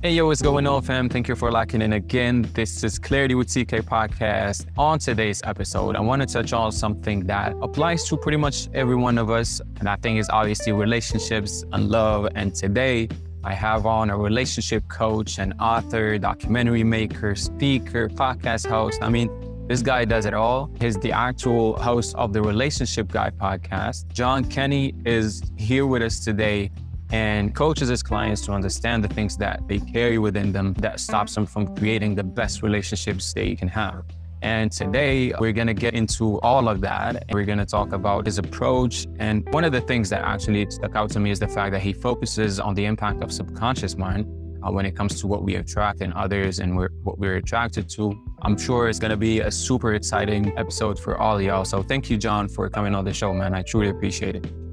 Hey, yo, what's going on, fam? Thank you for locking in again. This is Clarity with CK podcast. On today's episode, I want to touch on something that applies to pretty much every one of us. And I think is obviously relationships and love. And today, I have on a relationship coach, an author, documentary maker, speaker, podcast host. I mean, this guy does it all. He's the actual host of the Relationship Guy podcast. John Kenny is here with us today and coaches his clients to understand the things that they carry within them that stops them from creating the best relationships they can have. And today we're going to get into all of that. We're going to talk about his approach. And one of the things that actually stuck out to me is the fact that he focuses on the impact of subconscious mind uh, when it comes to what we attract in others and we're, what we're attracted to. I'm sure it's going to be a super exciting episode for all y'all. So thank you, John, for coming on the show, man. I truly appreciate it.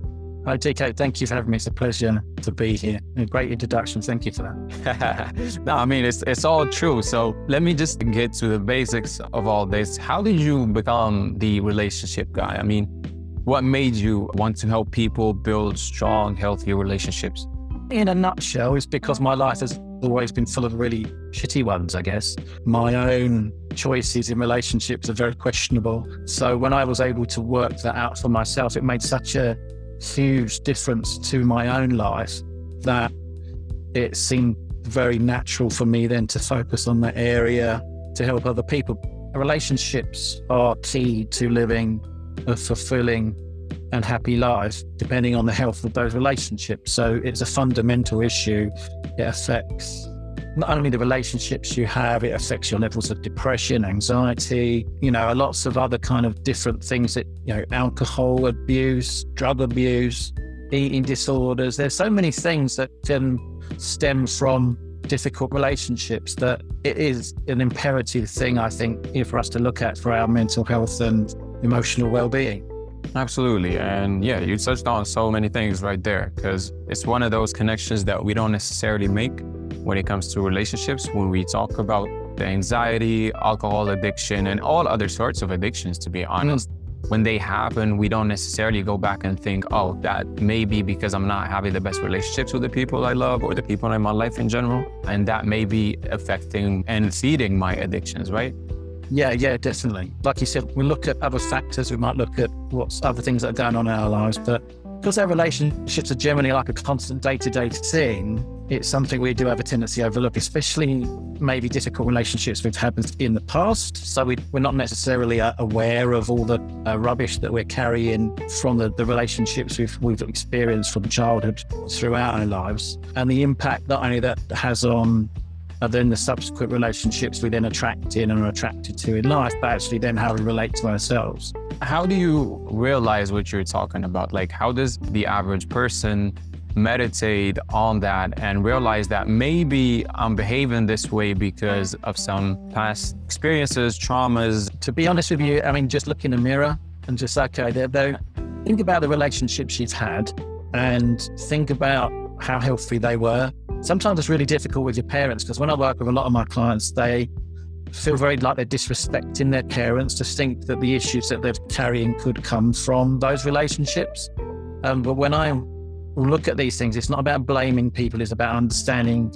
Hi, CK. Thank you for having me. It's a pleasure to be here. A great introduction. Thank you for that. no, I mean, it's, it's all true. So let me just get to the basics of all this. How did you become the relationship guy? I mean, what made you want to help people build strong, healthy relationships? In a nutshell, it's because my life has always been full of really shitty ones, I guess. My own choices in relationships are very questionable. So when I was able to work that out for myself, it made such a huge difference to my own life that it seemed very natural for me then to focus on that area to help other people. Relationships are key to living a fulfilling and happy life, depending on the health of those relationships. So it's a fundamental issue. It affects not only the relationships you have, it affects your levels of depression, anxiety, you know, lots of other kind of different things that, you know, alcohol abuse, drug abuse, eating disorders. There's so many things that can stem from difficult relationships that it is an imperative thing, I think, for us to look at for our mental health and emotional well being. Absolutely. And yeah, you touched on so many things right there because it's one of those connections that we don't necessarily make when it comes to relationships, when we talk about the anxiety, alcohol addiction, and all other sorts of addictions, to be mm-hmm. honest. When they happen, we don't necessarily go back and think, oh, that may be because I'm not having the best relationships with the people I love or the people in my life in general. And that may be affecting and feeding my addictions, right? Yeah, yeah, definitely. Like you said, we look at other factors, we might look at what's other things that are going on in our lives, but because our relationships are generally like a constant day to day thing, it's something we do have a tendency to overlook, especially maybe difficult relationships we've had in the past. So we, are not necessarily uh, aware of all the uh, rubbish that we're carrying from the, the relationships we've, we've experienced from childhood throughout our lives and the impact not only that has on and then the subsequent relationships we then attract in and are attracted to in life, but actually then how we relate to ourselves. How do you realize what you're talking about? Like, how does the average person meditate on that and realize that maybe I'm behaving this way because of some past experiences, traumas? To be honest with you, I mean, just look in the mirror and just, okay, they're, they're, think about the relationships you've had and think about how healthy they were sometimes it's really difficult with your parents because when I work with a lot of my clients, they feel very like they're disrespecting their parents to think that the issues that they're carrying could come from those relationships. Um, but when I look at these things, it's not about blaming people, it's about understanding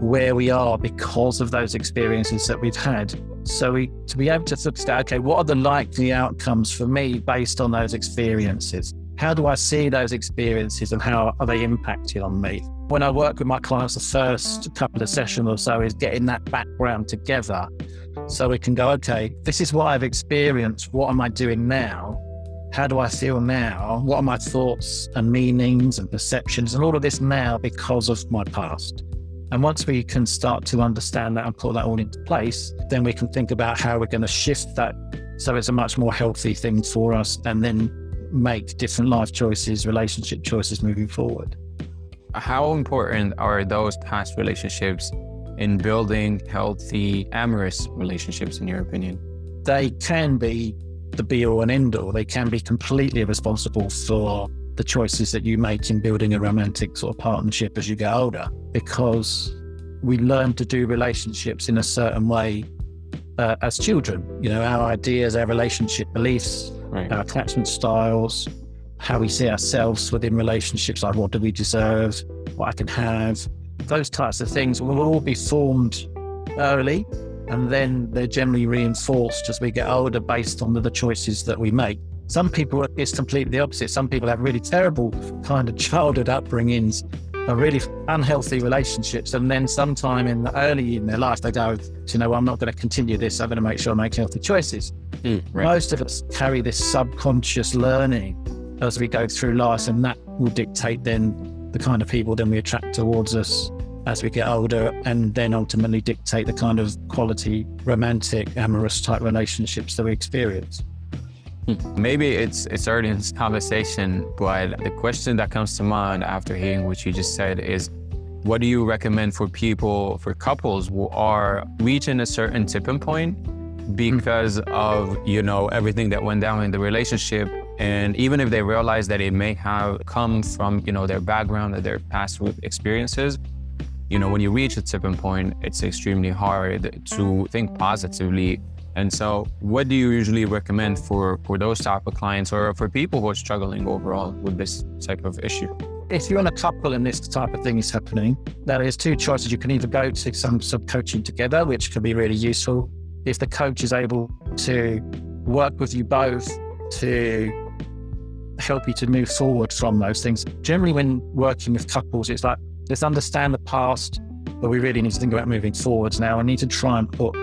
where we are because of those experiences that we've had. So we to be able to of say, okay, what are the likely outcomes for me based on those experiences? How do I see those experiences and how are they impacting on me? When I work with my clients, the first couple of sessions or so is getting that background together so we can go, okay, this is what I've experienced. What am I doing now? How do I feel now? What are my thoughts and meanings and perceptions and all of this now because of my past? And once we can start to understand that and put that all into place, then we can think about how we're going to shift that so it's a much more healthy thing for us and then make different life choices, relationship choices moving forward. How important are those past relationships in building healthy, amorous relationships, in your opinion? They can be the be all and end all. They can be completely responsible for the choices that you make in building a romantic sort of partnership as you get older, because we learn to do relationships in a certain way uh, as children. You know, our ideas, our relationship beliefs, right. our attachment styles, how we see ourselves within relationships, like what do we deserve, what I can have, those types of things will all be formed early and then they're generally reinforced as we get older based on the, the choices that we make. Some people, it's completely the opposite. Some people have really terrible kind of childhood upbringings, are really unhealthy relationships. And then sometime in the early in their life, they go, you know, I'm not going to continue this. I'm going to make sure I make healthy choices. Mm, right. Most of us carry this subconscious learning as we go through life, and that will dictate then the kind of people then we attract towards us as we get older, and then ultimately dictate the kind of quality, romantic, amorous type relationships that we experience. Hmm. Maybe it's it's early in this conversation, but the question that comes to mind after hearing what you just said is what do you recommend for people, for couples who are reaching a certain tipping point because of, you know, everything that went down in the relationship? And even if they realize that it may have come from, you know, their background or their past experiences, you know, when you reach a tipping point, it's extremely hard to think positively. And so, what do you usually recommend for, for those type of clients or for people who are struggling overall with this type of issue? If you're in a couple and this type of thing is happening, there is two choices. You can either go to some sub coaching together, which can be really useful. If the coach is able to work with you both to help you to move forward from those things. Generally, when working with couples, it's like let's understand the past, but we really need to think about moving forwards now. I need to try and put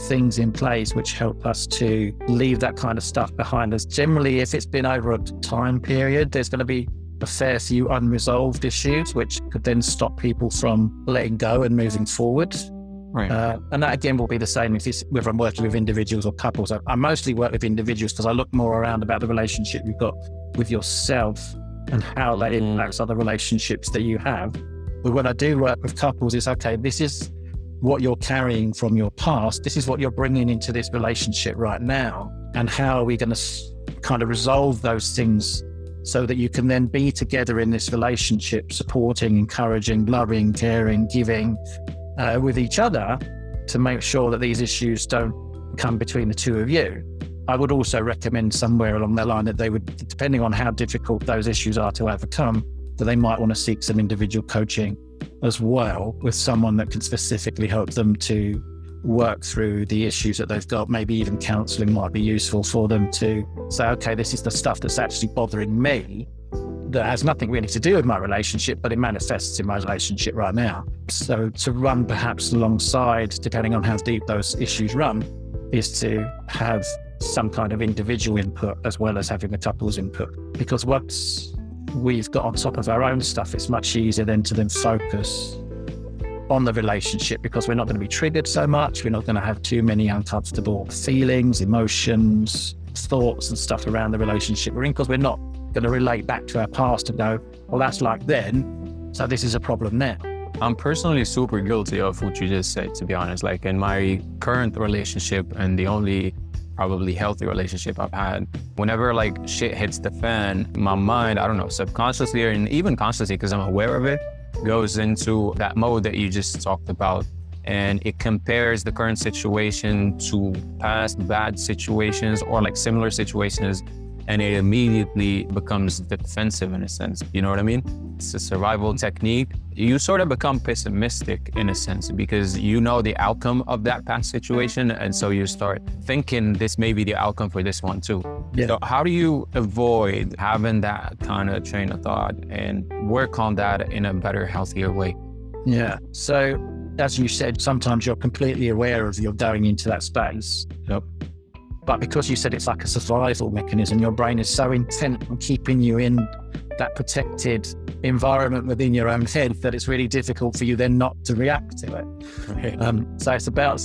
things in place which help us to leave that kind of stuff behind us. Generally, if it's been over a time period, there's going to be a fair few unresolved issues, which could then stop people from letting go and moving forward. Right. Uh, and that again will be the same if it's whether I'm working with individuals or couples. I, I mostly work with individuals because I look more around about the relationship you've got with yourself and how that mm. impacts other relationships that you have. But when I do work with couples, it's okay, this is what you're carrying from your past. This is what you're bringing into this relationship right now. And how are we going to kind of resolve those things so that you can then be together in this relationship, supporting, encouraging, loving, caring, giving uh, with each other to make sure that these issues don't come between the two of you. I would also recommend somewhere along that line that they would, depending on how difficult those issues are to overcome, that they might want to seek some individual coaching as well with someone that can specifically help them to work through the issues that they've got. Maybe even counseling might be useful for them to say, okay, this is the stuff that's actually bothering me that has nothing really to do with my relationship, but it manifests in my relationship right now. So to run perhaps alongside, depending on how deep those issues run, is to have some kind of individual input as well as having a couple's input. Because once we've got on top of our own stuff, it's much easier then to then focus on the relationship because we're not going to be triggered so much. We're not going to have too many uncomfortable feelings, emotions, thoughts, and stuff around the relationship we're in because we're not going to relate back to our past and go, well, that's like then. So this is a problem now. I'm personally super guilty of what you just said, to be honest. Like in my current relationship, and the only probably healthy relationship I've had. Whenever like shit hits the fan, my mind, I don't know, subconsciously or even consciously, because I'm aware of it, goes into that mode that you just talked about. And it compares the current situation to past bad situations or like similar situations and it immediately becomes defensive in a sense. You know what I mean? It's a survival technique. You sort of become pessimistic in a sense because you know the outcome of that past situation. And so you start thinking this may be the outcome for this one too. Yeah. So, how do you avoid having that kind of train of thought and work on that in a better, healthier way? Yeah. So, as you said, sometimes you're completely aware of you're going into that space. Yep. But because you said it's like a survival mechanism, your brain is so intent on keeping you in that protected environment within your own head that it's really difficult for you then not to react to it. Right. Um, so it's about,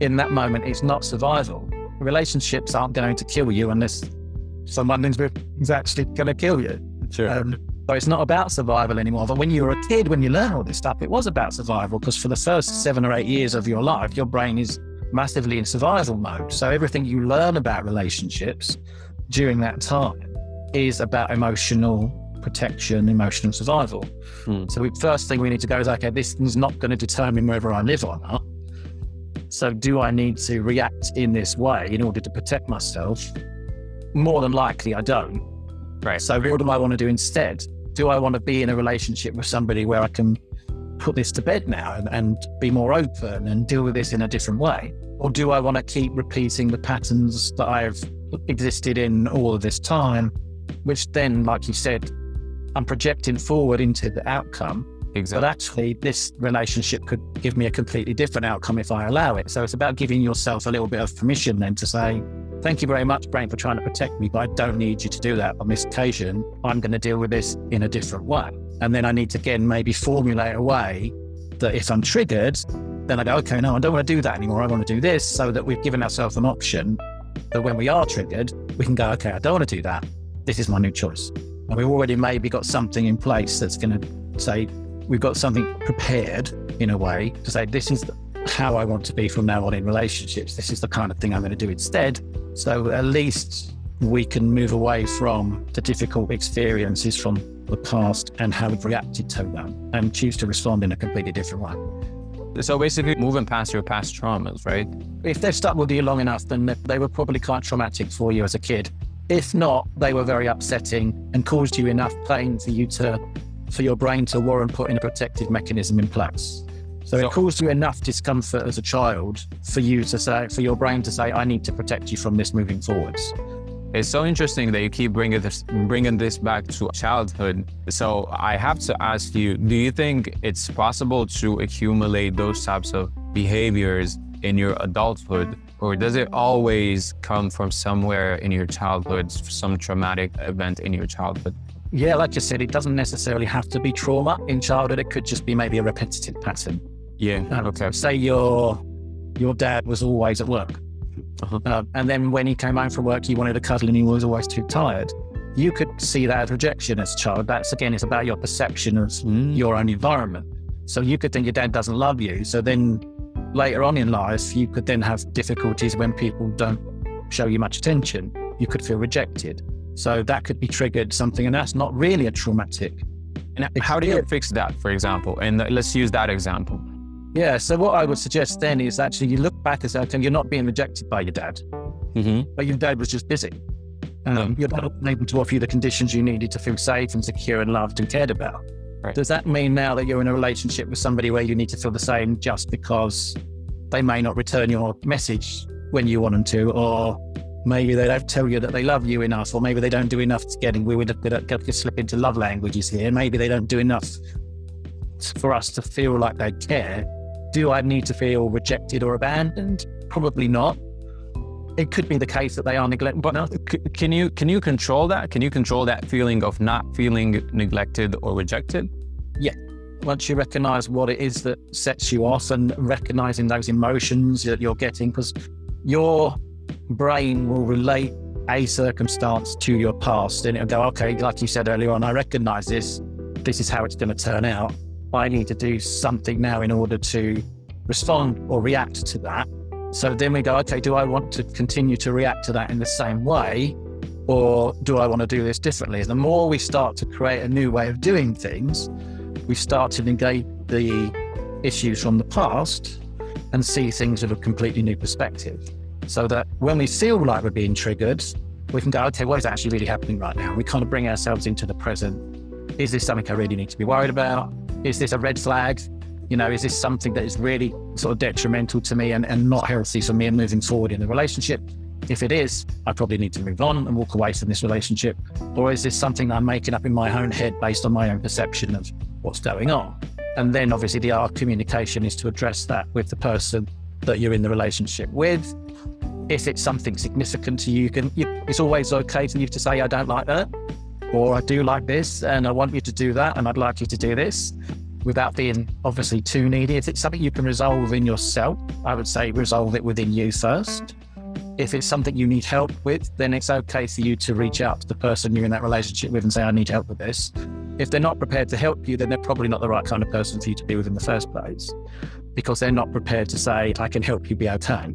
in that moment, it's not survival. Relationships aren't going to kill you unless someone is actually going to kill you. Sure. Um, so it's not about survival anymore. But when you were a kid, when you learn all this stuff, it was about survival because for the first seven or eight years of your life, your brain is massively in survival mode. So everything you learn about relationships during that time is about emotional protection, emotional survival. Hmm. So the first thing we need to go is, okay, this is not going to determine whether I live or not. So do I need to react in this way in order to protect myself? More than likely, I don't. Right. So what do I want to do instead? Do I want to be in a relationship with somebody where I can put this to bed now and, and be more open and deal with this in a different way? Or do I want to keep repeating the patterns that I've existed in all of this time, which then, like you said, I'm projecting forward into the outcome. Exactly. But actually, this relationship could give me a completely different outcome if I allow it. So it's about giving yourself a little bit of permission then to say, Thank you very much, brain, for trying to protect me, but I don't need you to do that on this occasion. I'm going to deal with this in a different way. And then I need to again maybe formulate a way that if I'm triggered, then I go, okay, no, I don't want to do that anymore. I want to do this so that we've given ourselves an option that when we are triggered, we can go, okay, I don't want to do that. This is my new choice. And we've already maybe got something in place that's going to say, we've got something prepared in a way to say, this is how I want to be from now on in relationships. This is the kind of thing I'm going to do instead. So at least we can move away from the difficult experiences from the past and how we've reacted to them and choose to respond in a completely different way. So basically, moving past your past traumas, right? If they've stuck with you long enough, then they were probably quite traumatic for you as a kid. If not, they were very upsetting and caused you enough pain for you to, for your brain to warrant putting a protective mechanism in place. So, so it caused you enough discomfort as a child for you to say, for your brain to say, I need to protect you from this moving forwards. It's so interesting that you keep bringing this bringing this back to childhood. So I have to ask you: Do you think it's possible to accumulate those types of behaviors in your adulthood, or does it always come from somewhere in your childhood, some traumatic event in your childhood? Yeah, like you said, it doesn't necessarily have to be trauma in childhood. It could just be maybe a repetitive pattern. Yeah. Um, okay. Say your your dad was always at work, uh-huh. uh, and then when he came home from work, he wanted to cuddle and he was always too tired. You could see that as rejection as a child. That's again, it's about your perception of mm. your own environment. So you could think your dad doesn't love you. So then later on in life, you could then have difficulties when people don't show you much attention. You could feel rejected. So that could be triggered something, and that's not really a traumatic. And how do you fix that, for example? And let's use that example. Yeah. So what I would suggest then is actually you look back and say, and you're not being rejected by your dad, mm-hmm. but your dad was just busy. Um, Your dad wasn't able to offer you the conditions you needed to feel safe and secure and loved and cared about. Right. Does that mean now that you're in a relationship with somebody where you need to feel the same just because they may not return your message when you want them to, or maybe they don't tell you that they love you enough, or maybe they don't do enough to getting we would slip into love languages here. Maybe they don't do enough for us to feel like they care. Do I need to feel rejected or abandoned? Probably not. It could be the case that they are neglected. But can you can you control that? Can you control that feeling of not feeling neglected or rejected? Yeah. Once you recognize what it is that sets you off and recognizing those emotions that you're getting, because your brain will relate a circumstance to your past and it'll go, okay, like you said earlier on, I recognize this. This is how it's going to turn out. I need to do something now in order to respond or react to that. So then we go, okay, do I want to continue to react to that in the same way? Or do I want to do this differently? The more we start to create a new way of doing things, we start to negate the issues from the past and see things with a completely new perspective. So that when we feel like we're being triggered, we can go, okay, what is actually really happening right now? We kind of bring ourselves into the present. Is this something I really need to be worried about? Is this a red flag? You know, is this something that is really sort of detrimental to me and, and not healthy for me and moving forward in the relationship? If it is, I probably need to move on and walk away from this relationship. Or is this something I'm making up in my own head based on my own perception of what's going on? And then obviously the art communication is to address that with the person that you're in the relationship with. If it's something significant to you, you can you, it's always okay for you to say, I don't like that or I do like this and I want you to do that and I'd like you to do this without being obviously too needy. If it's something you can resolve in yourself, I would say resolve it within you first. If it's something you need help with, then it's okay for you to reach out to the person you're in that relationship with and say, I need help with this. If they're not prepared to help you, then they're probably not the right kind of person for you to be with in the first place because they're not prepared to say, I can help you be okay.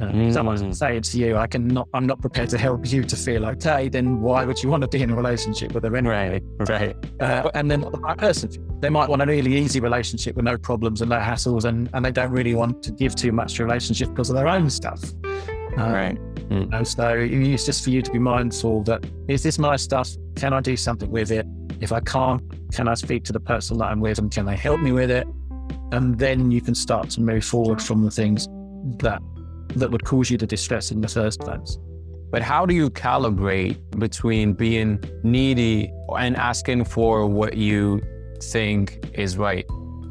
Uh, mm. Someone's saying to you, "I can not, I'm not prepared to help you to feel okay." Then why would you want to be in a relationship with them anyway? Right, Uh, and then the right person. They might want a really easy relationship with no problems and no hassles, and, and they don't really want to give too much to a relationship because of their own stuff. Uh, right. Mm. And so it's just for you to be mindful that is this my stuff? Can I do something with it? If I can't, Can I speak to the person that I'm with and can they help me with it? And then you can start to move forward from the things that that would cause you the distress in the first place. But how do you calibrate between being needy and asking for what you think is right?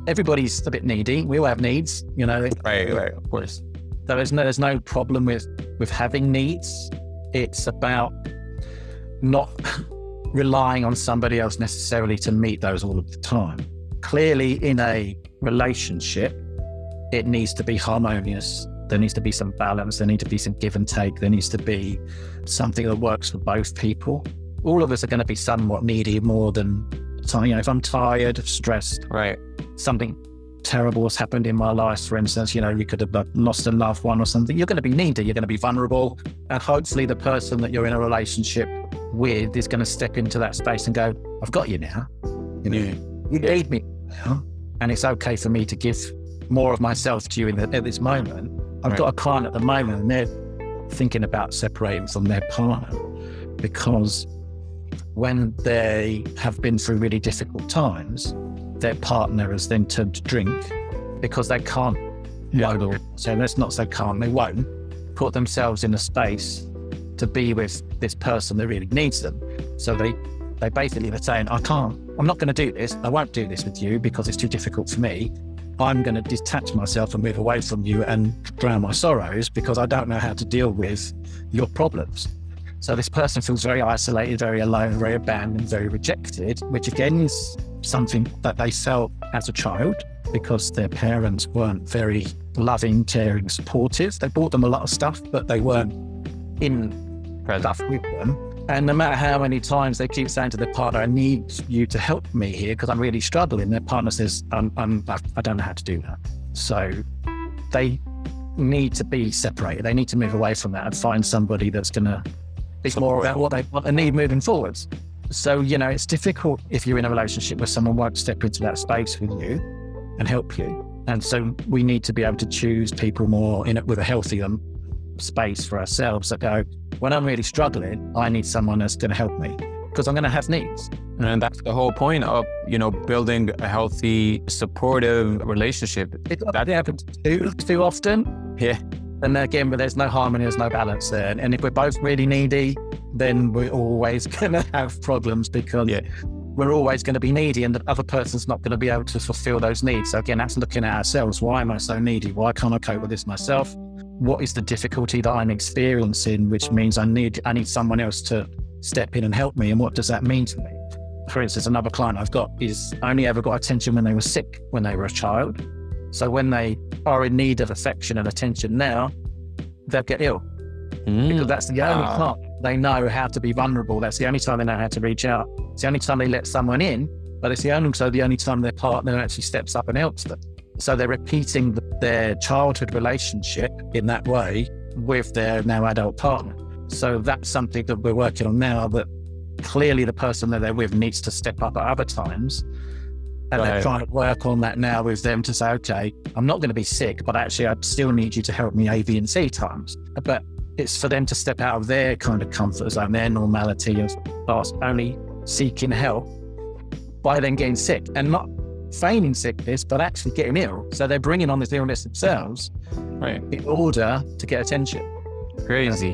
Everybody's a bit needy. We all have needs, you know. Right, right, of course. There is no, there's no problem with with having needs. It's about not relying on somebody else necessarily to meet those all of the time. Clearly, in a relationship, it needs to be harmonious. There needs to be some balance. There needs to be some give and take. There needs to be something that works for both people. All of us are going to be somewhat needy more than, time you know, if I'm tired, stressed, right, something terrible has happened in my life, for instance, you know, you could have lost a loved one or something, you're going to be needy, you're going to be vulnerable. And hopefully, the person that you're in a relationship with is going to step into that space and go, I've got you now. You know, yeah. you need me now. And it's okay for me to give more of myself to you the, at this moment. I've right. got a client at the moment and they're thinking about separating from their partner because when they have been through really difficult times, their partner has then turned to drink because they can't yeah. So that's not so calm. They won't put themselves in a space to be with this person that really needs them. So they they basically are saying, I can't, I'm not going to do this. I won't do this with you because it's too difficult for me. I'm going to detach myself and move away from you and drown my sorrows because I don't know how to deal with your problems. So this person feels very isolated, very alone, very abandoned, very rejected, which again is something that they felt as a child because their parents weren't very loving, caring, supportive. They bought them a lot of stuff, but they weren't in stuff with them. And no matter how many times they keep saying to their partner, I need you to help me here because I'm really struggling, their partner says, I'm, I'm, I don't know how to do that. So they need to be separated. They need to move away from that and find somebody that's going to be more about what they, what they need moving forwards. So, you know, it's difficult if you're in a relationship where someone won't step into that space with you and help you. And so we need to be able to choose people more in it with a healthier space for ourselves that go, when I'm really struggling, I need someone that's going to help me because I'm going to have needs. And that's the whole point of, you know, building a healthy, supportive relationship. It that happens too, too often. Yeah. And again, but there's no harmony, there's no balance there. And if we're both really needy, then we're always going to have problems because yeah. We're always going to be needy and the other person's not going to be able to fulfill those needs. So again, that's looking at ourselves. Why am I so needy? Why can't I cope with this myself? What is the difficulty that I'm experiencing, which means I need I need someone else to step in and help me? And what does that mean to me? For instance, another client I've got is only ever got attention when they were sick when they were a child. So when they are in need of affection and attention now, they'll get ill. Mm. Because that's the only time they know how to be vulnerable. That's the only time they know how to reach out. It's the only time they let someone in, but it's the only, also the only time their partner actually steps up and helps them. So they're repeating the, their childhood relationship in that way with their now adult partner. So that's something that we're working on now that clearly the person that they're with needs to step up at other times and right. they're trying to work on that now with them to say, okay, I'm not going to be sick, but actually, I still need you to help me A, B, and C times. But it's for them to step out of their kind of comfort zone, their normality of past only seeking help by then getting sick and not feigning sickness, but actually getting ill. So they're bringing on this illness themselves right. in order to get attention. Crazy.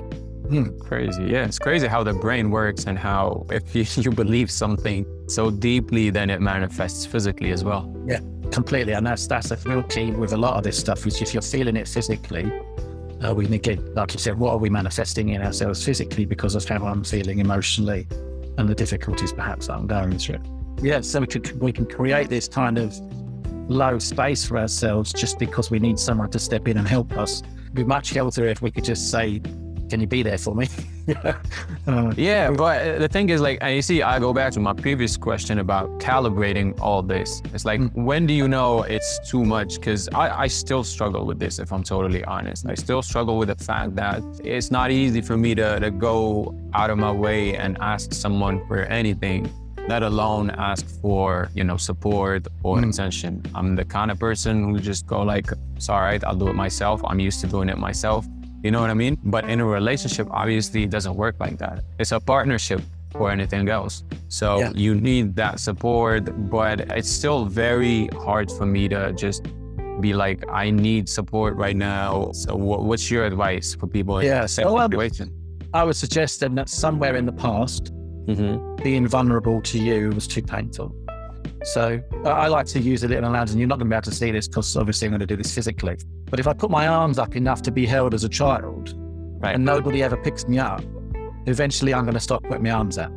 Hmm. Crazy. Yeah, it's crazy how the brain works and how if you, you believe something so deeply, then it manifests physically as well. Yeah, completely. And that's that's a real key with a lot of this stuff. Is if you're feeling it physically, uh, we negate, like you said, what are we manifesting in ourselves physically because of how I'm feeling emotionally and the difficulties perhaps I'm going through. Yeah, so we can we can create this kind of low space for ourselves just because we need someone to step in and help us. It'd be much healthier if we could just say, can you be there for me? uh, yeah, but the thing is, like, you see, I go back to my previous question about calibrating all this. It's like, mm. when do you know it's too much? Because I, I still struggle with this, if I'm totally honest. I still struggle with the fact that it's not easy for me to, to go out of my way and ask someone for anything let alone ask for you know support or mm. attention i'm the kind of person who just go like it's all right i'll do it myself i'm used to doing it myself you know what I mean? But in a relationship, obviously, it doesn't work like that. It's a partnership. or anything else. So Yeah. you need that support, but it's still very hard for me to just be like, I need support right now. So what, what's your advice for people in Yeah, the same so, um, situation? I would suggest then that somewhere in the past, Mm-hmm. being vulnerable to you was too painful. So I I like to use a little analogy. and You're not going to be able to see this because obviously I'm going to do this physically. But if I put my arms up enough to be held as a child, Right. and nobody ever picks me up, eventually I'm going to stop putting my arms out.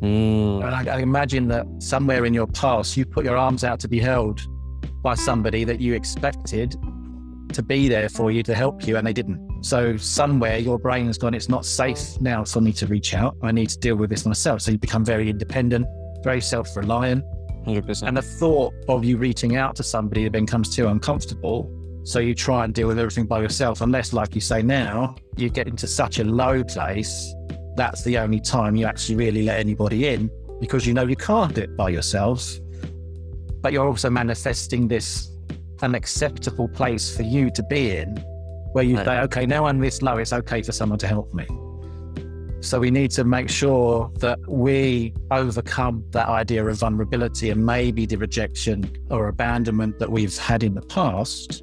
Mm. And I, I imagine that somewhere in your past, you put your arms out to be held by somebody that you expected to be there for you to help you, and they didn't. So somewhere your brain has gone, it's not safe now for me to reach out. I need to deal with this myself. So you become very independent, very self reliant. 100%. And the thought of you reaching out to somebody then becomes too uncomfortable. So you try and deal with everything by yourself, unless, like you say now, you get into such a low place. That's the only time you actually really let anybody in because you know you can't do it by yourselves. But you're also manifesting this unacceptable place for you to be in where you Right. say, okay, now I'm this low, it's okay for someone to help me. So we need to make sure that we overcome that idea of vulnerability and maybe the rejection or abandonment that we've had in the past,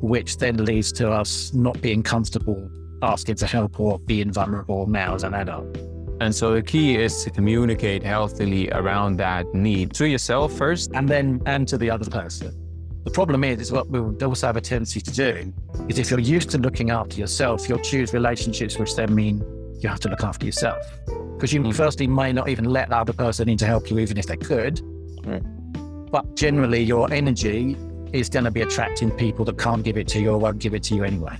which then leads to us not being comfortable asking for help or being vulnerable now as an adult. And so the key is to communicate healthily around that need to yourself first. And then and to the other person. The problem is, is what we also have a tendency to do is if you're used to looking after yourself, you'll choose relationships which then mean you have to look after yourself. Because you Mm. firstly may not even let the other person in to help you, even if they could. Right. But generally, your energy is going to be attracting people that can't give it to you or won't give it to you anyway.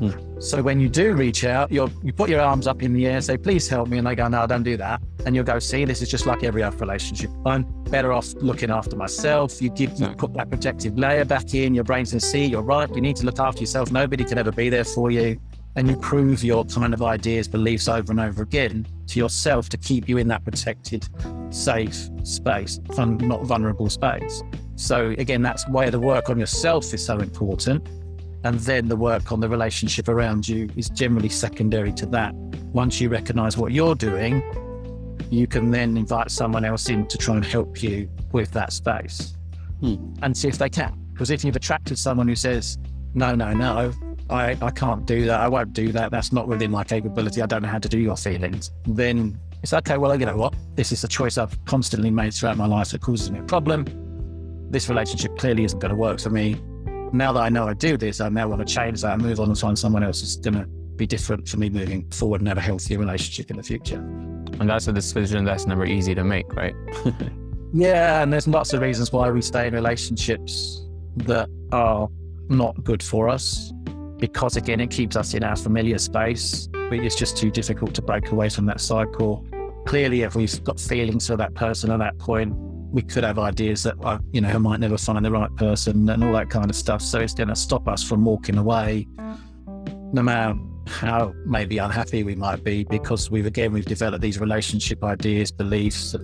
Mm. So when you do reach out, you put your arms up in the air, say, please help me. And they go, no, don't do that. And you'll go, see, this is just like every other relationship. I'm better off looking after myself. You give, you put that protective layer back in. Your brain says, see, you're right. You need to look after yourself. Nobody can ever be there for you. And you prove your kind of ideas, beliefs over and over again to yourself to keep you in that protected, safe space, fun, not vulnerable space. So again, that's why the work on yourself is so important. And then the work on the relationship around you is generally secondary to that. Once you recognize what you're doing, you can then invite someone else in to try and help you with that space Hmm. and see if they can. Because if you've attracted someone who says, no, no, no, I, I can't do that, I won't do that, that's not within my capability, I don't know how to do your feelings, then it's okay, well, you know what? This is a choice I've constantly made throughout my life that causes me a problem. This relationship clearly isn't going to work for me. Now that I know I do this, I now want to change that and move on and find someone else who's going to be different for me moving forward and have a healthier relationship in the future. And that's a decision that's never easy to make, right? Yeah, and there's lots of reasons why we stay in relationships that are not good for us. Because again, it keeps us in our familiar space. It's just too difficult to break away from that cycle. Clearly, if we've got feelings for that person at that point, we could have ideas that uh, you know I might never find the right person and all that kind of stuff. So it's going to stop us from walking away, no matter how maybe unhappy we might be, because we've again we've developed these relationship ideas, beliefs. That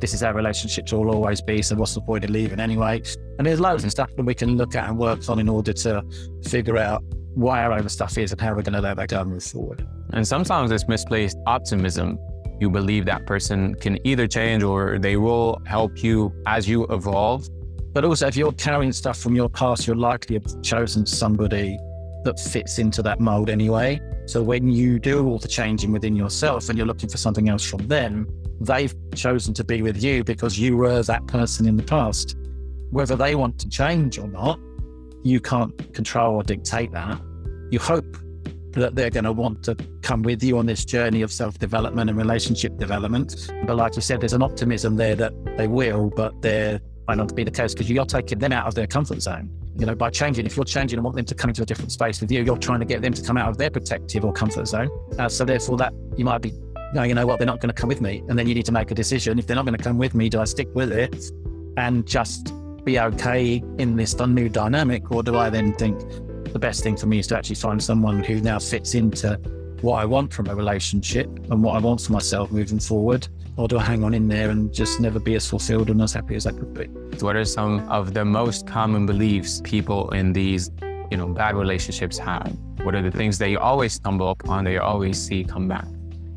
this is how relationships will always be. So what's the point of leaving anyway? And there's loads of stuff that we can look at and work on in order to figure out why our own stuff is and how we're going to let that go and move forward. And sometimes it's misplaced optimism. You believe that person can either change or they will help you as you evolve. But also, if you're carrying stuff from your past, you're likely to have chosen somebody that fits into that mold anyway. So when you do all the changing within yourself and you're looking for something else from them, they've chosen to be with you because you were that person in the past. Whether they want to change or not, you can't control or dictate that. You hope that they're going to want to come with you on this journey of self development and relationship development. But like you said, there's an optimism there that they will, but there might not be the case because you're taking them out of their comfort zone. You know, by changing, if you're changing and want them to come into a different space with you, you're trying to get them to come out of their protective or comfort zone. Uh, so therefore, that you might be, no, you know what, they're not going to come with me, and then you need to make a decision. If they're not going to come with me, do I stick with it and just be okay in this new dynamic, or do I then think the best thing for me is to actually find someone who now fits into what I want from a relationship and what I want for myself moving forward? Or do I hang on in there and just never be as fulfilled and as happy as I could be? What are some of the most common beliefs people in these, you know, bad relationships have? What are the things that you always stumble upon that you always see come back?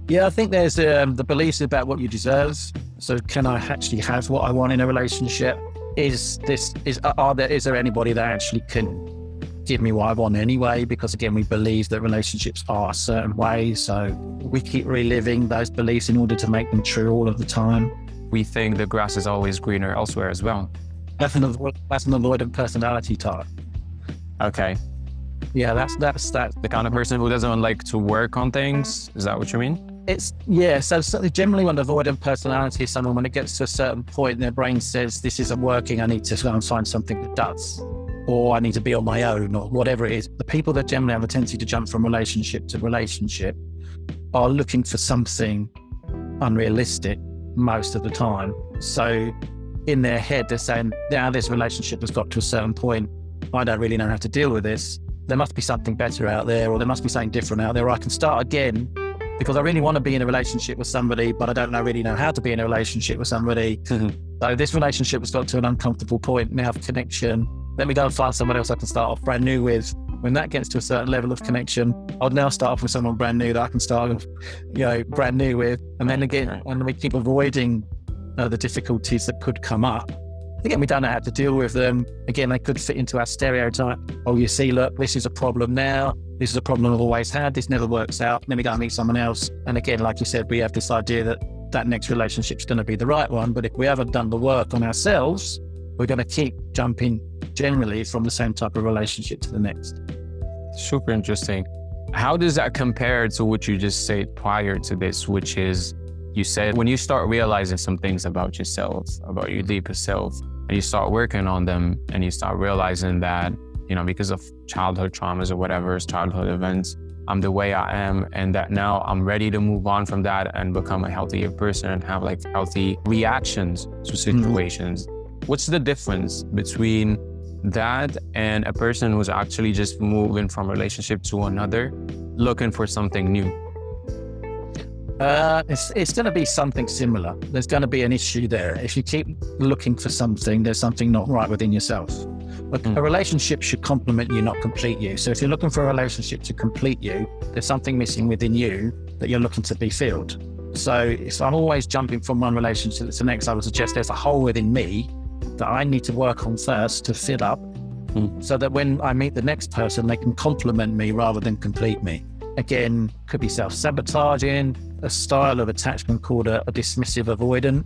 Yeah, I think there's um, the beliefs about what you deserve. So, can I actually have what I want in a relationship? Is this is are there is there anybody that actually can give me what I want anyway? Because again, we believe that relationships are a certain way, so we keep reliving those beliefs in order to make them true all of the time. We think the grass is always greener elsewhere as well. That's an that's an avoidant personality type. Okay. Yeah, that's that's that. The kind of person who doesn't like to work on things. Is that what you mean? It's yeah. So, generally, when avoidant personality is someone when it gets to a certain point, their brain says, "This isn't working. I need to go and find something that does." or I need to be on my own, or whatever it is. The people that generally have a tendency to jump from relationship to relationship are looking for something unrealistic most of the time. So in their head, they're saying, now this relationship has got to a certain point. I don't really know how to deal with this. There must be something better out there, or there must be something different out there. Or I can start again because I really want to be in a relationship with somebody, but I don't know, really know how to be in a relationship with somebody. so this relationship has got to an uncomfortable point now of connection. Let me go and find someone else I can start off brand new with. When that gets to a certain level of connection, I'll now start off with someone brand new that I can start, you know, brand new with. And then again, and we keep avoiding uh, the difficulties that could come up. Again, we don't know how to deal with them. Again, they could fit into our stereotype. Oh, you see, look, this is a problem now. This is a problem I've always had. This never works out. Then we go and meet someone else. And again, like you said, we have this idea that that next relationship's going to be the right one. But if we haven't done the work on ourselves, we're going to keep jumping generally from the same type of relationship to the next. Super interesting. How does that compare to what you just said prior to this, which is you said when you start realizing some things about yourself, about your deeper self, and you start working on them and you start realizing that, you know, because of childhood traumas or whatever, childhood events, I'm the way I am, and that now I'm ready to move on from that and become a healthier person and have like healthy reactions to mm-hmm. situations. Mm-hmm. What's the difference between that and a person who's actually just moving from relationship to another, looking for something new? Uh, it's it's going to be something similar. There's going to be an issue there. If you keep looking for something, there's something not right within yourself. But mm. a relationship should complement you, not complete you. So if you're looking for a relationship to complete you, there's something missing within you that you're looking to be filled. So if I'm always jumping from one relationship to the next, I would suggest there's a hole within me that I need to work on first to fill up mm. so that when I meet the next person, they can complement me rather than complete me. Again, could be self sabotaging, a style of attachment called a, a dismissive avoidant.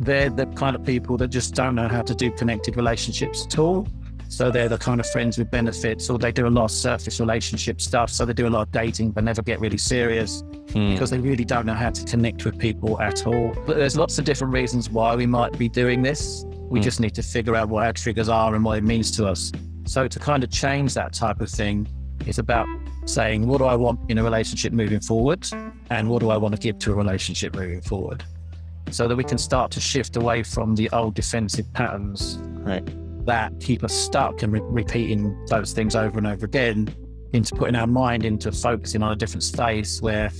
They're the kind of people that just don't know how to do connected relationships at all. So they're the kind of friends with benefits, or they do a lot of surface relationship stuff. So they do a lot of dating, but never get really serious mm. because they really don't know how to connect with people at all. But there's lots of different reasons why we might be doing this. We mm. just need to figure out what our triggers are and what it means to us. So to kind of change that type of thing, it's about saying, what do I want in a relationship moving forward? And what do I want to give to a relationship moving forward? So that we can start to shift away from the old defensive patterns right. That keep us stuck and re- repeating those things over and over again into putting our mind into focusing on a different space where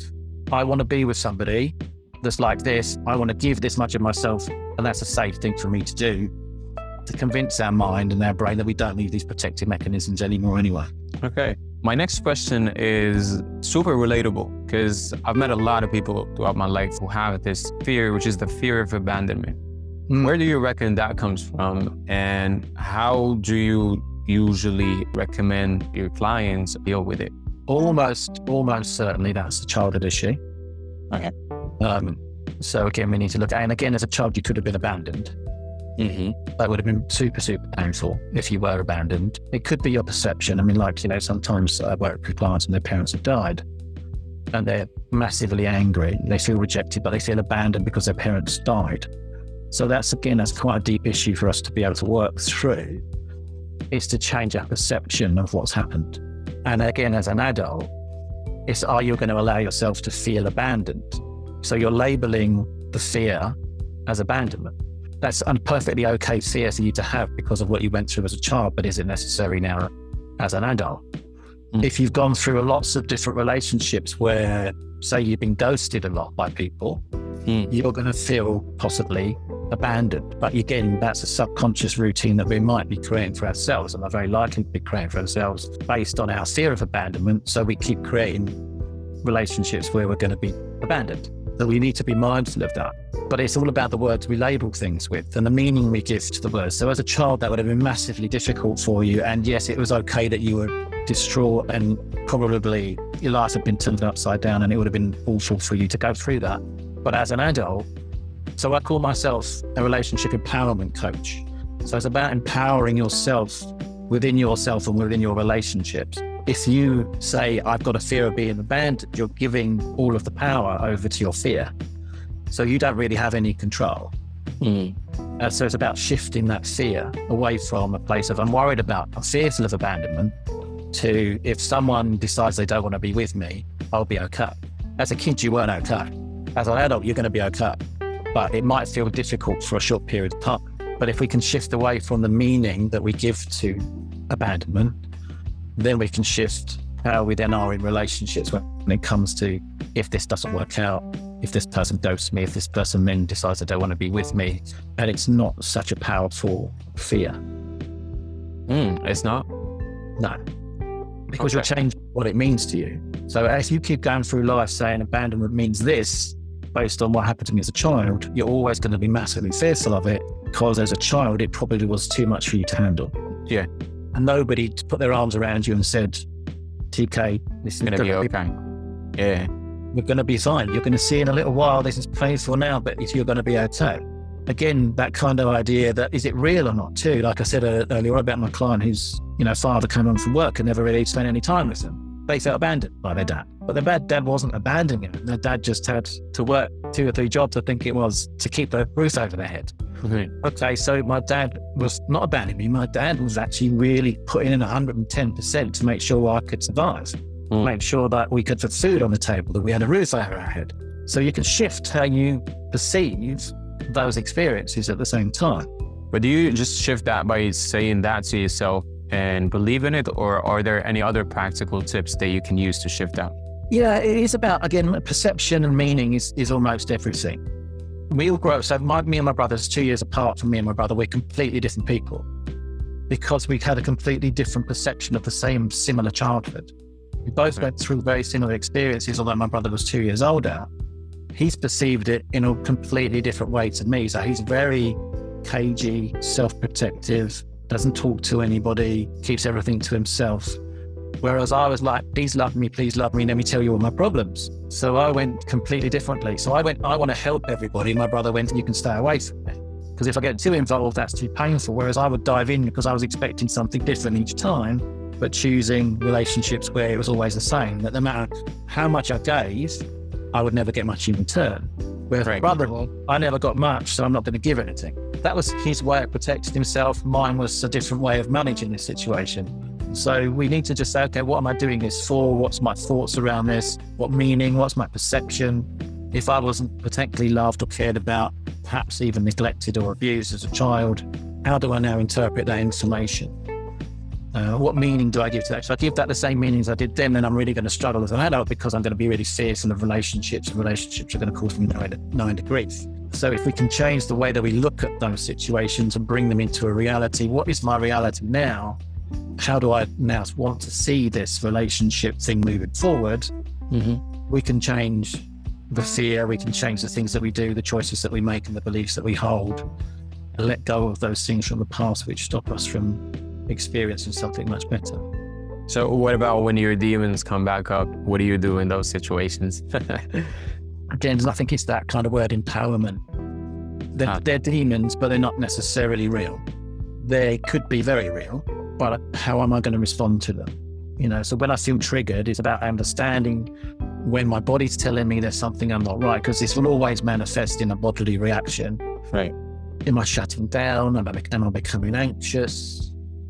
I want to be with somebody that's like this. I want to give this much of myself, and that's a safe thing for me to do to convince our mind and our brain that we don't need these protective mechanisms anymore anyway. Okay. My next question is super relatable because I've met a lot of people throughout my life who have this fear, which is the fear of abandonment. Mm. Where do you reckon that comes from? And how do you usually recommend your clients deal with it? Almost, almost certainly that's a childhood issue. Okay. Um, so again, we need to look at, and again, as a child, you could have been abandoned. Mm-hmm. That would have been super, super painful if you were abandoned. It could be your perception. I mean, like, you know, sometimes I work with clients and their parents have died and they're massively angry. They feel rejected, but they feel abandoned because their parents died. So that's, again, that's quite a deep issue for us to be able to work through is to change our perception of what's happened. And again, as an adult, it's are you going to allow yourself to feel abandoned? So you're labeling the fear as abandonment that's a perfectly okay fear for you to have because of what you went through as a child, but is it necessary now as an adult? Mm. If you've gone through lots of different relationships where, say, you've been ghosted a lot by people, mm. you're going to feel possibly abandoned. But again, that's a subconscious routine that we might be creating for ourselves and are very likely to be creating for ourselves based on our fear of abandonment. So we keep creating relationships where we're going to be abandoned. So we need to be mindful of that. But it's all about the words we label things with and the meaning we give to the words. So as a child, that would have been massively difficult for you. And yes, it was okay that you were distraught and probably your life had been turned upside down and it would have been awful for you to go through that. But as an adult, so I call myself a relationship empowerment coach. So it's about empowering yourself within yourself and within your relationships if you say, I've got a fear of being abandoned, you're giving all of the power over to your fear. So you don't really have any control. Mm. Uh, so it's about shifting that fear away from a place of I'm worried about, I'm fearful of abandonment, to if someone decides they don't want to be with me, I'll be okay. As a kid, you weren't okay. As an adult, you're going to be okay. But it might feel difficult for a short period of time. But if we can shift away from the meaning that we give to abandonment then we can shift how we then are in relationships when it comes to if this doesn't work out, if this person ghosts me, if this person then decides they don't want to be with me. And it's not such a powerful fear. Mm, it's not? No. Because okay. you're changing what it means to you. So as you keep going through life saying abandonment means this, based on what happened to me as a child, you're always going to be massively fearful of it because as a child, it probably was too much for you to handle. Yeah and nobody put their arms around you and said, TK, this is going to be okay. Yeah. We're going to be fine. You're going to see in a little while, this is painful now, but you're going to be okay. Again, that kind of idea that is it real or not, too? Like I said uh, earlier about my client whose, you know, father came home from work and never really spent any time with them. They felt abandoned by their dad. But their bad dad wasn't abandoning them. Their dad just had to work two or three jobs, I think it was, to keep the roof over their head. Mm-hmm. Okay, so my dad was not abandoning me. My dad was actually really putting in 110% to make sure I could survive, mm. make sure that we could put food on the table, that we had a roof over our head. So you can shift how you perceive those experiences at the same time. But do you just shift that by saying that to yourself and believe in it, or are there any other practical tips that you can use to shift that? Yeah, it is about again perception and meaning is is almost everything we all grow. Up, so my, me and my brother's two years apart from me and my brother. We're completely different people because we had a completely different perception of the same similar childhood. We both went through very similar experiences, although my brother was two years older. He's perceived it in a completely different way to me. So he's very cagey, self-protective, doesn't talk to anybody, keeps everything to himself. Whereas I was like, please love me, please love me, let me tell you all my problems. So I went completely differently. So I went, I want to help everybody. My brother went, you can stay away from me. Because if I get too involved, that's too painful. Whereas I would dive in because I was expecting something different each time, but choosing relationships where it was always the same, that no matter how much I gave, I would never get much in return. Whereas right. my brother, I never got much, so I'm not going to give anything. That was his way of protecting himself. Mine was a different way of managing this situation. So we need to just say, okay, what am I doing this for? What's my thoughts around this? What meaning? What's my perception? If I wasn't particularly loved or cared about, perhaps even neglected or abused as a child, how do I now interpret that information? Uh, what meaning do I give to that? So I give that the same meaning as I did then, then I'm really going to struggle as an adult because I'm going to be really fearful of relationships, and relationships are going to cause me knowing the grief. So if we can change the way that we look at those situations and bring them into a reality, what is my reality now? how do I now want to see this relationship thing moving forward? Mm-hmm. We can change the fear, we can change the things that we do, the choices that we make, and the beliefs that we hold, and let go of those things from the past which stop us from experiencing something much better. So, what about when your demons come back up? What do you do in those situations? Again, I think it's that kind of word empowerment. They're, ah. they're demons, but they're not necessarily real. They could be very real, but how am I going to respond to them? You know, so when I feel triggered, it's about understanding when my body's telling me there's something I'm not right, because this will always manifest in a bodily reaction. Right. Am I shutting down? Am I, am I becoming anxious?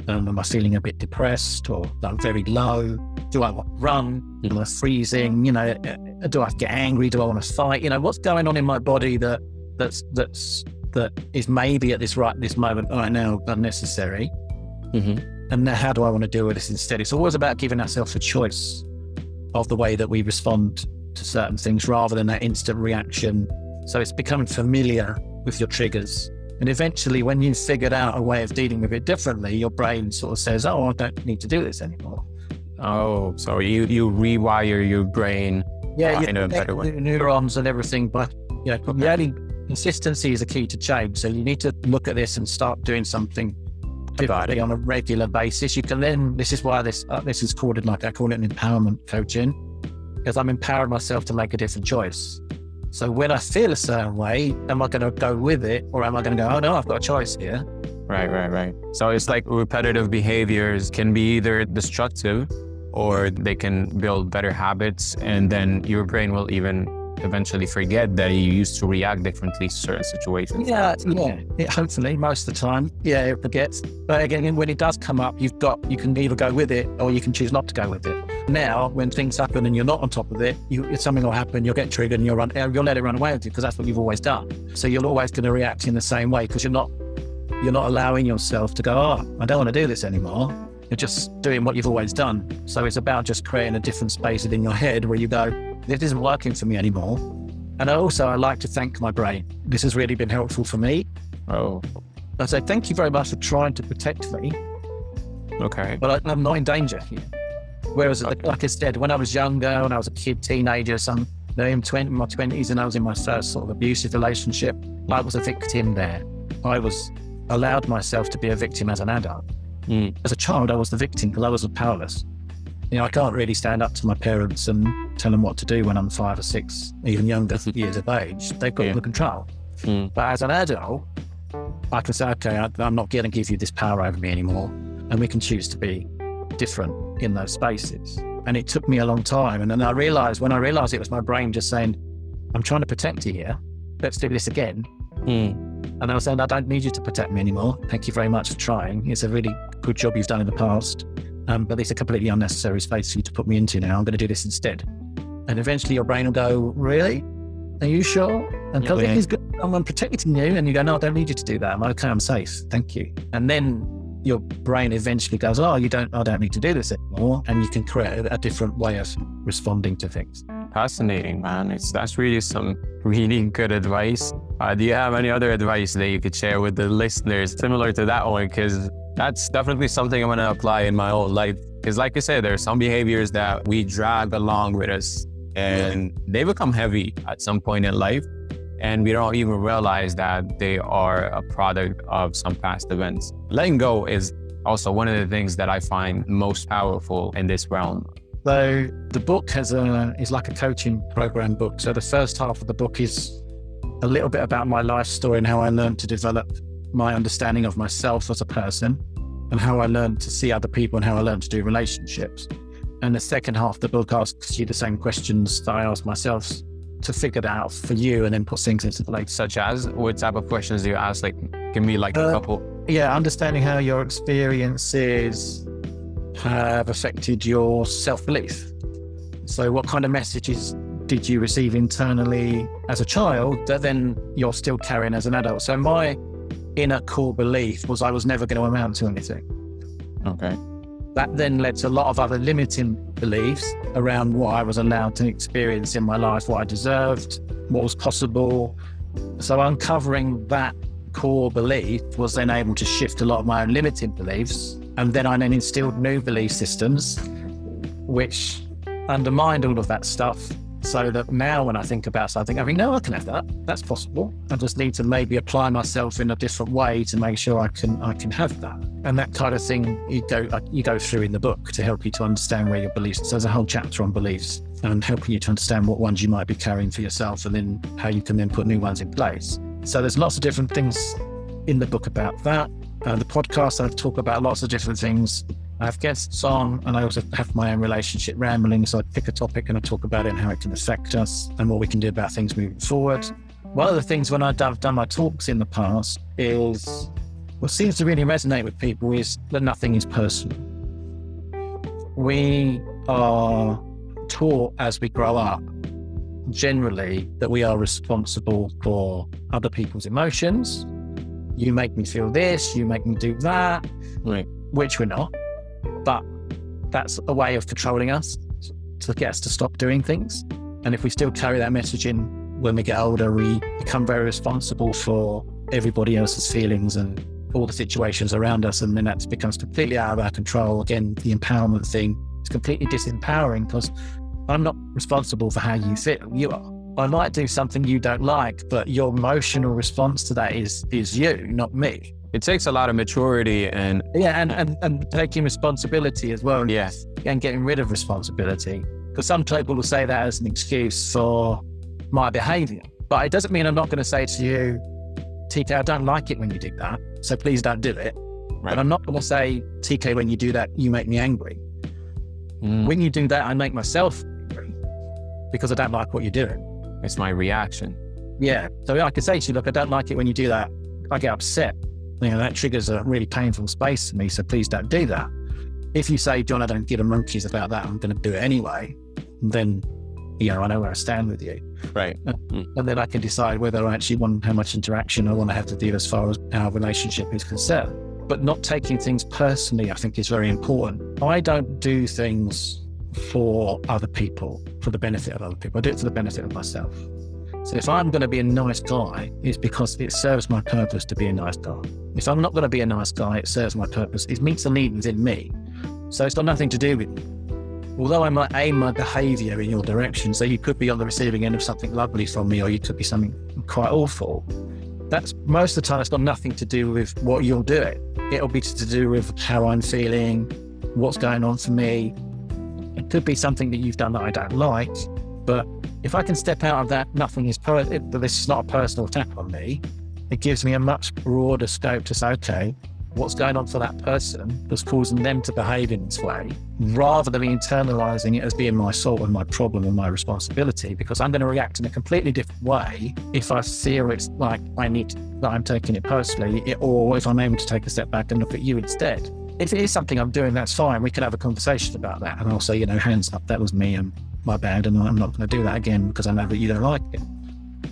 Um, am I feeling a bit depressed or like very low? Do I want to run? Am I freezing? You know, uh, do I get angry? Do I want to fight? You know, what's going on in my body that that's that's that is maybe at this right this moment right now unnecessary? Mm-hmm and now how do I want to deal with this instead? It's always about giving ourselves a choice of the way that we respond to certain things rather than that instant reaction. So it's becoming familiar with your triggers. And eventually, when you've figured out a way of dealing with it differently, your brain sort of says, Oh, I don't need to do this anymore. Oh, so you, you rewire your brain yeah, uh, in a better way. neurons and everything. But you know, the only consistency is a key to change. So you need to look at this and start doing something differently on a regular basis. You can then. This is why this uh, this is called it like I call it an empowerment coaching because I'm empowering myself to make a different choice. So when I feel a certain way, am I going to go with it, or am I going to go, oh no, I've got a choice here? Right, right, right. So it's like repetitive behaviors can be either destructive or they can build better habits. And then your brain will even eventually forget that you used to react differently to certain situations. Yeah, yeah. It, hopefully, most of the time, yeah, it forgets. But again, when it does come up, you've got you can either go with it or you can choose not to go with it. Now, when things happen and you're not on top of it, you, something will happen, you'll get triggered and you'll run, you'll let it run away with you because that's what you've always done. So you're always going to react in the same way because you're not you're not allowing yourself to go, oh, I don't want to do this anymore. You're just doing what you've always done. So it's about just creating a different space within your head where you go, this isn't working for me anymore. And also, I like to thank my brain. This has really been helpful for me. Oh. I say, thank you very much for trying to protect me. Okay. But I, am not in danger here. Whereas, okay. like I said, when I was younger, when I was a kid, teenager, some in 20, my 20s, and I was in my first sort of abusive relationship, I was a victim there. I was allowed myself to be a victim as an adult. Mm. As a child, I was the victim because I was powerless. You know, I can't really stand up to my parents and tell them what to do when I'm five or six, even younger years of age. They've got yeah. the control. Mm. But as an adult, I can say, okay, I, I'm not going to give you this power over me anymore. And we can choose to be different in those spaces. And it took me a long time. And then I realized, when I realized it was my brain just saying, I'm trying to protect you here. Let's do this again. Mm. And I was saying, I don't need you to protect me anymore. Thank you very much for trying. It's a really good job you've done in the past. Um, but it's a completely unnecessary space for you to put me into now. I'm going to do this instead. And eventually your brain will go, Really? Are you sure? And because yeah. he's good, I'm protecting you. And you go, No, I don't need you to do that. I'm okay. I'm safe. Thank you. And then your brain eventually goes, Oh, you don't, I don't need to do this anymore. And you can create a different way of responding to things. Fascinating, man. It's that's really some really good advice. Uh, do you have any other advice that you could share with the listeners similar to that one? Because that's definitely something I'm going to apply in my own life. Because, like I said, there are some behaviors that we drag along with us and they become heavy at some point in life. And we don't even realize that they are a product of some past events. Letting go is also one of the things that I find most powerful in this realm. So the book has a is like a coaching program book. So the first half of the book is a little bit about my life story and how I learned to develop my understanding of myself as a person and how I learned to see other people and how I learned to do relationships. And the second half of the book asks you the same questions that I asked myself to figure that out for you and then put things into place. Such as what type of questions do you ask? Like, give me like uh, a couple. Yeah, understanding how your experiences have affected your self belief. So, what kind of messages did you receive internally as a child that then you're still carrying as an adult? So, my inner core belief was I was never going to amount to anything. Okay. That then led to a lot of other limiting beliefs around what I was allowed to experience in my life, what I deserved, what was possible. So, uncovering that core belief was then able to shift a lot of my own limiting beliefs and then I then instilled new belief systems, which undermined all of that stuff. So that now when I think about something, I think, no, I can have that. That's possible. I just need to maybe apply myself in a different way to make sure I can I can have that. And that kind of thing you go you go through in the book to help you to understand where your beliefs. So there's a whole chapter on beliefs and helping you to understand what ones you might be carrying for yourself and then how you can then put new ones in place. So there's lots of different things in the book about that. Uh, the podcast, I talk about lots of different things. I have guests on, and I also have my own relationship rambling. So I pick a topic and I talk about it and how it can affect us and what we can do about things moving forward. One of the things when I've done my talks in the past is what seems to really resonate with people is that nothing is personal. We are taught as we grow up generally that we are responsible for other people's emotions you make me feel this, you make me do that, right. which we're not. But that's a way of controlling us to get us to stop doing things. And if we still carry that message in when we get older, we become very responsible for everybody else's feelings and all the situations around us. And then that becomes completely out of our control. Again, the empowerment thing is completely disempowering because I'm not responsible for how you feel. You are. I might do something you don't like, but your emotional response to that is is you, not me. It takes a lot of maturity and yeah, and and, and taking responsibility as well. Yes, and getting rid of responsibility. Because some people will say that as an excuse for my behaviour, but it doesn't mean I'm not going to say to you, TK, I don't like it when you do that, so please don't do it. Right. But I'm not going to say, TK, when you do that, you make me angry. Mm. When you do that, I make myself angry because I don't like what you're doing. It's my reaction. Yeah. So I can say to you, look, I don't like it when you do that. I get upset. You know, that triggers a really painful space for me. So please don't do that. If you say, John, I don't give a monkeys about that, I'm going to do it anyway, then, you know, I know where I stand with you. Right. Mm. And then I can decide whether I actually want how much interaction I want to have to do as far as our relationship is concerned. But not taking things personally, I think, is very important. I don't do things for other people, for the benefit of other people. I do it for the benefit of myself. So if I'm going to be a nice guy, it's because it serves my purpose to be a nice guy. If I'm not going to be a nice guy, it serves my purpose. It meets the need within me. So it's got nothing to do with me. Although I might aim my behavior in your direction, so you could be on the receiving end of something lovely from me, or you could be something quite awful. That's most of the time, it's got nothing to do with what you're doing. It'll be to do with how I'm feeling, what's going on for me, it could be something that you've done that I don't like, but if I can step out of that, nothing is per- this is not a personal attack on me. It gives me a much broader scope to say, okay, what's going on for that person that's causing them to behave in this way, rather than internalizing it as being my fault and my problem and my responsibility, because I'm going to react in a completely different way if I feel it's like I need to, that I'm taking it personally, or if I'm able to take a step back and look at you instead if it is something I'm doing, that's fine. We can have a conversation about that. And I'll say, you know, hands up, that was me and my bad. And I'm not going to do that again because I know that you don't like it.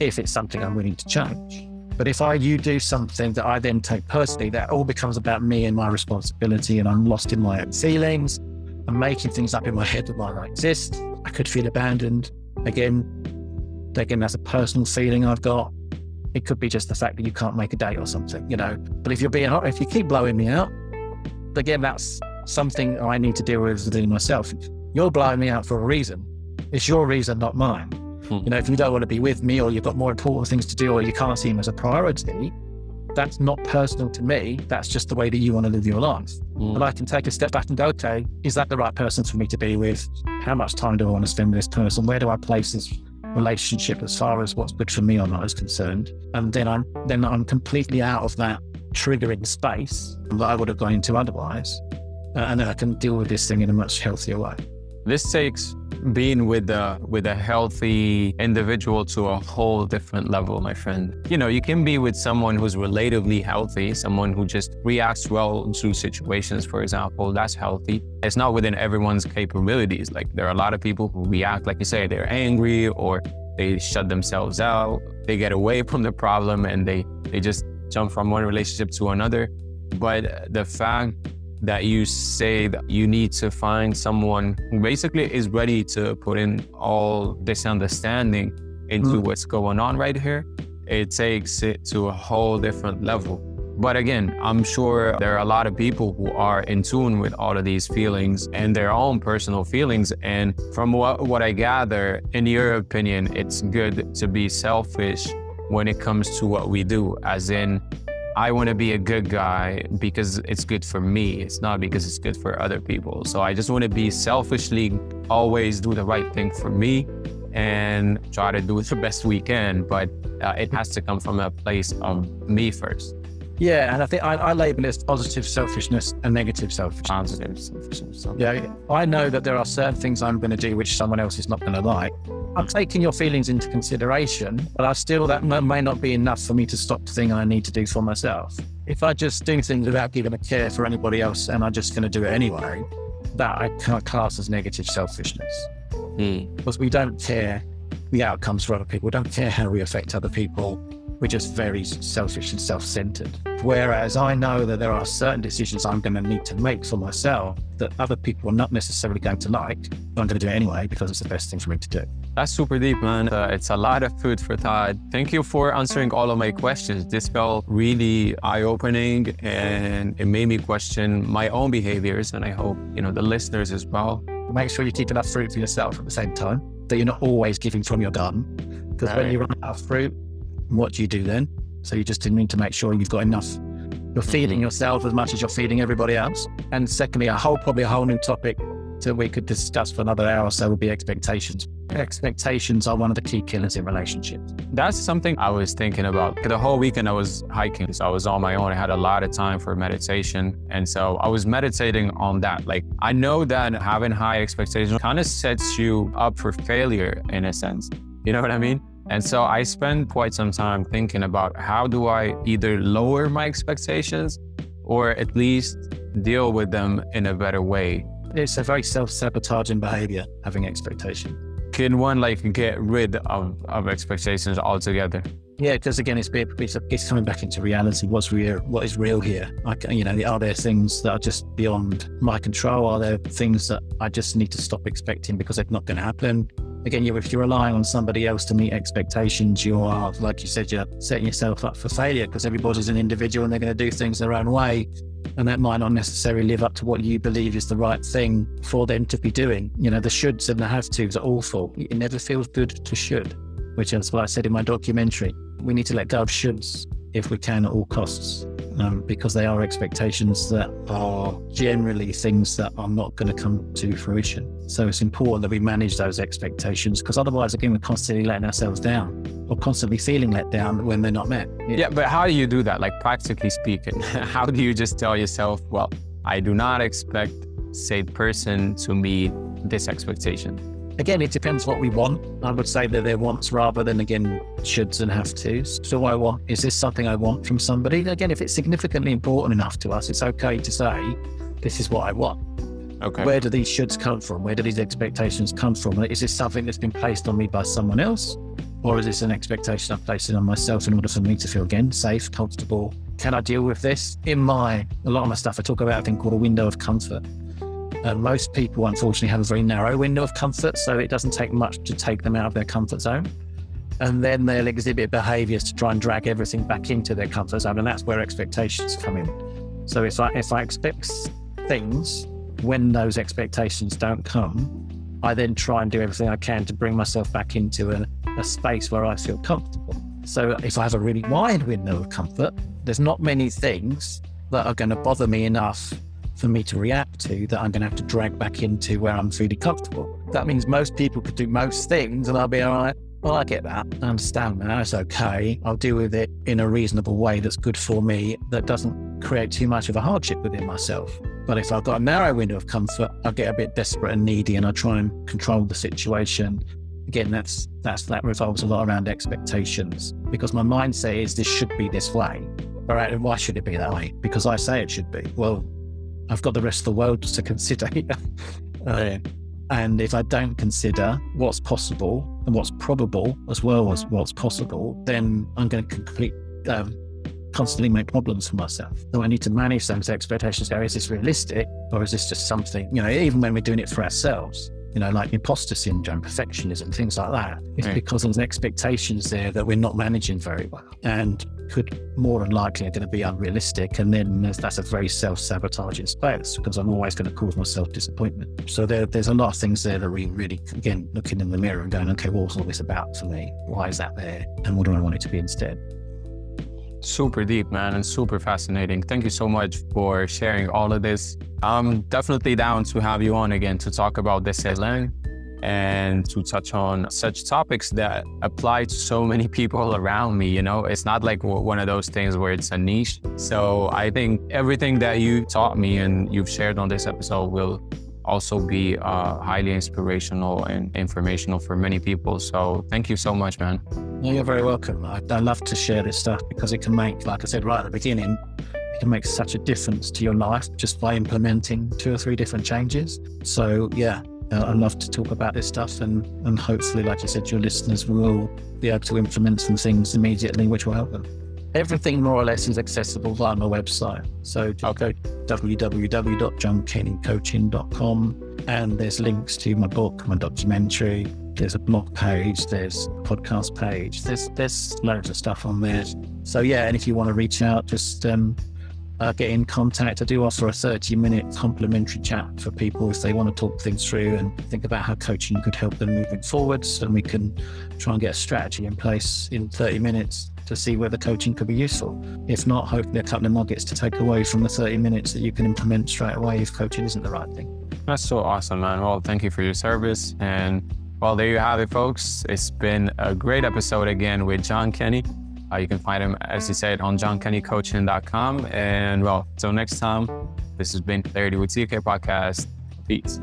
If it's something I'm willing to change. But if I you do something that I then take personally, that all becomes about me and my responsibility, and I'm lost in my own feelings. I'm making things up in my head that might not exist. I could feel abandoned. Again, again, that's a personal feeling I've got. It could be just the fact that you can't make a date or something, you know. But if you're being, if you keep blowing me out, again, that's something I need to deal with within myself. You're blowing me out for a reason. It's your reason, not mine. Hmm. You know, if you don't want to be with me or you've got more important things to do or you can't see him as a priority, that's not personal to me. That's just the way that you want to live your life. Hmm. But I can take a step back and go, okay, is that the right person for me to be with? How much time do I want to spend with this person? Where do I place this relationship as far as what's good for me or not is concerned? And then I'm then I'm completely out of that triggering space that I would have gone into otherwise. Uh, and then I can deal with this thing in a much healthier way. This takes being with a with a healthy individual to a whole different level, my friend. You know, you can be with someone who's relatively healthy, someone who just reacts well to situations, for example. That's healthy. It's not within everyone's capabilities. Like there are a lot of people who react, like you say, they're angry or they shut themselves out. They get away from the problem and they they just jump from one relationship to another. But the fact that you say that you need to find someone who basically is ready to put in all this understanding into mm. what's going on right here, it takes it to a whole different level. But again, I'm sure there are a lot of people who are in tune with all of these feelings and their own personal feelings. And from what, what I gather, in your opinion, it's good to be selfish when it comes to what we do, as in, I want to be a good guy because it's good for me. It's not because it's good for other people. So I just want to be selfishly always do the right thing for me and try to do it the best we can. But uh, it has to come from a place of me first. Yeah, and I think I, I label it as positive selfishness and negative selfishness. Positive selfishness. Yeah, I know that there are certain things I'm going to do which someone else is not going to like. I'm taking your feelings into consideration, but I still that may not be enough for me to stop the thing I need to do for myself. If I just do things without giving a care for anybody else and I'm just going to do it anyway, that I can't class as negative selfishness. Mm. Because we don't care the outcomes for other people. We don't care how we affect other people we're just very selfish and self centered. Whereas I know that there are certain decisions I'm going to need to make for myself that other people are not necessarily going to like, but I'm going to do it anyway because it's the best thing for me to do. That's super deep, man. Uh, it's a lot of food for thought. Thank you for answering all of my questions. This felt really eye opening and it made me question my own behaviors. And I hope, you know, the listeners as well. Make sure you keep enough fruit for yourself at the same time, that you're not always giving from your garden. Because Right. when you run out of fruit, what do you do then? So you just need to make sure you've got enough. You're feeding mm-hmm. yourself as much as you're feeding everybody else. And secondly, a whole probably a whole new topic that we could discuss for another hour or so would be expectations. Expectations are one of the key killers in relationships. That's something I was thinking about. The whole weekend I was hiking, so I was on my own. I had a lot of time for meditation. And so I was meditating on that. Like, I know that having high expectations kind of sets you up for failure in a sense. You know what I mean? And so I spend quite some time thinking about how do I either lower my expectations or at least deal with them in a better way. It's a very self-sabotaging behavior, having expectation. Can one like get rid of, of expectations altogether? Yeah, because again, it's, it's it's coming back into reality. What's real? What is real here? Like, you know, are there things that are just beyond my control? Are there things that I just need to stop expecting because they're not going to happen? Again, you if you're relying on somebody else to meet expectations, you are, like you said, you're setting yourself up for failure because everybody's an individual and they're going to do things their own way. And that might not necessarily live up to what you believe is the right thing for them to be doing. You know, the shoulds and the have tos are awful. It never feels good to should, which is what I said in my documentary. We need to let go of shoulds if we can at all costs, um, because they are expectations that are generally things that are not going to come to fruition. So it's important that we manage those expectations, because otherwise, again, we're constantly letting ourselves down or constantly feeling let down when they're not met. Yeah, but how do you do that? Like practically speaking, how do you just tell yourself, well, I do not expect said person to meet this expectation? Again, it depends what we want. I would say that they're wants rather than again shoulds and have tos. So I want is this something I want from somebody? Again, if it's significantly important enough to us, it's okay to say, this is what I want. Okay. Where do these shoulds come from? Where do these expectations come from? Is this something that's been placed on me by someone else? Or is this an expectation I'm placing on myself in order for me to feel again safe, comfortable? Can I deal with this? In my a lot of my stuff, I talk about a thing called a window of comfort. And most people, unfortunately, have a very narrow window of comfort, so it doesn't take much to take them out of their comfort zone. And then they'll exhibit behaviors to try and drag everything back into their comfort zone, and that's where expectations come in. So if I if I expect things when those expectations don't come, I then try and do everything I can to bring myself back into a, a space where I feel comfortable. So if I have a really wide window of comfort, there's not many things that are going to bother me enough for me to react to that I'm going to have to drag back into where I'm feeling comfortable. That means most people could do most things and I'll be all right. Well, I get that. I understand that. It's okay. I'll deal with it in a reasonable way that's good for me, that doesn't create too much of a hardship within myself. But if I've got a narrow window of comfort, I get a bit desperate and needy and I try and control the situation. Again, that's that's that revolves a lot around expectations because my mindset is this should be this way. All right, and why should it be that way? Because I say it should be. Well, I've got the rest of the world to consider. uh, and if I don't consider what's possible and what's probable as well as what's possible, then I'm going to complete, um, constantly make problems for myself. So I need to manage those expectations. Go, is this realistic or is this just something, you know, even when we're doing it for ourselves, you know, like imposter syndrome, perfectionism, things like that. It's Right. because there's expectations there that we're not managing very well and could more than likely are going to be unrealistic. And then there's, that's a very self sabotaging space because I'm always going to cause myself disappointment. So there, there's a lot of things there that we really, again, looking in the mirror and going, okay, what's all this about for me? Why is that there? And what do I want it to be instead? Super deep, man, and super fascinating. Thank you so much for sharing all of this. I'm definitely down to have you on again to talk about this Elen and to touch on such topics that apply to so many people around me. You know, it's not like one of those things where it's a niche. So I think everything that you taught me and you've shared on this episode will also be uh, highly inspirational and informational for many people. So thank you so much, man. You're very welcome. I, I love to share this stuff because it can make, like I said right at the beginning, it can make such a difference to your life just by implementing two or three different changes. So, yeah, uh, I love to talk about this stuff, and, and hopefully, like you said, your listeners will be able to implement some things immediately, which will help them. Everything more or less is accessible via my website. So just Okay. go www.johnkennycoaching.com and there's links to my book, my documentary. There's a blog page, there's a podcast page, there's there's loads of stuff on there. So yeah, and if you want to reach out, just um, uh, get in contact. I do offer a 30 minute complimentary chat for people if they want to talk things through and think about how coaching could help them moving forwards. And we can try and get a strategy in place in 30 minutes to see whether coaching could be useful. If not, hopefully a couple of nuggets to take away from the 30 minutes that you can implement straight away if coaching isn't the right thing. That's so awesome, man. Well, thank you for your service. And well, there you have it, folks. It's been a great episode again with John Kenny. Uh, you can find him, as he said, on johnkennycoaching.com. And well, until next time, this has been Clarity with TK Podcast. Peace.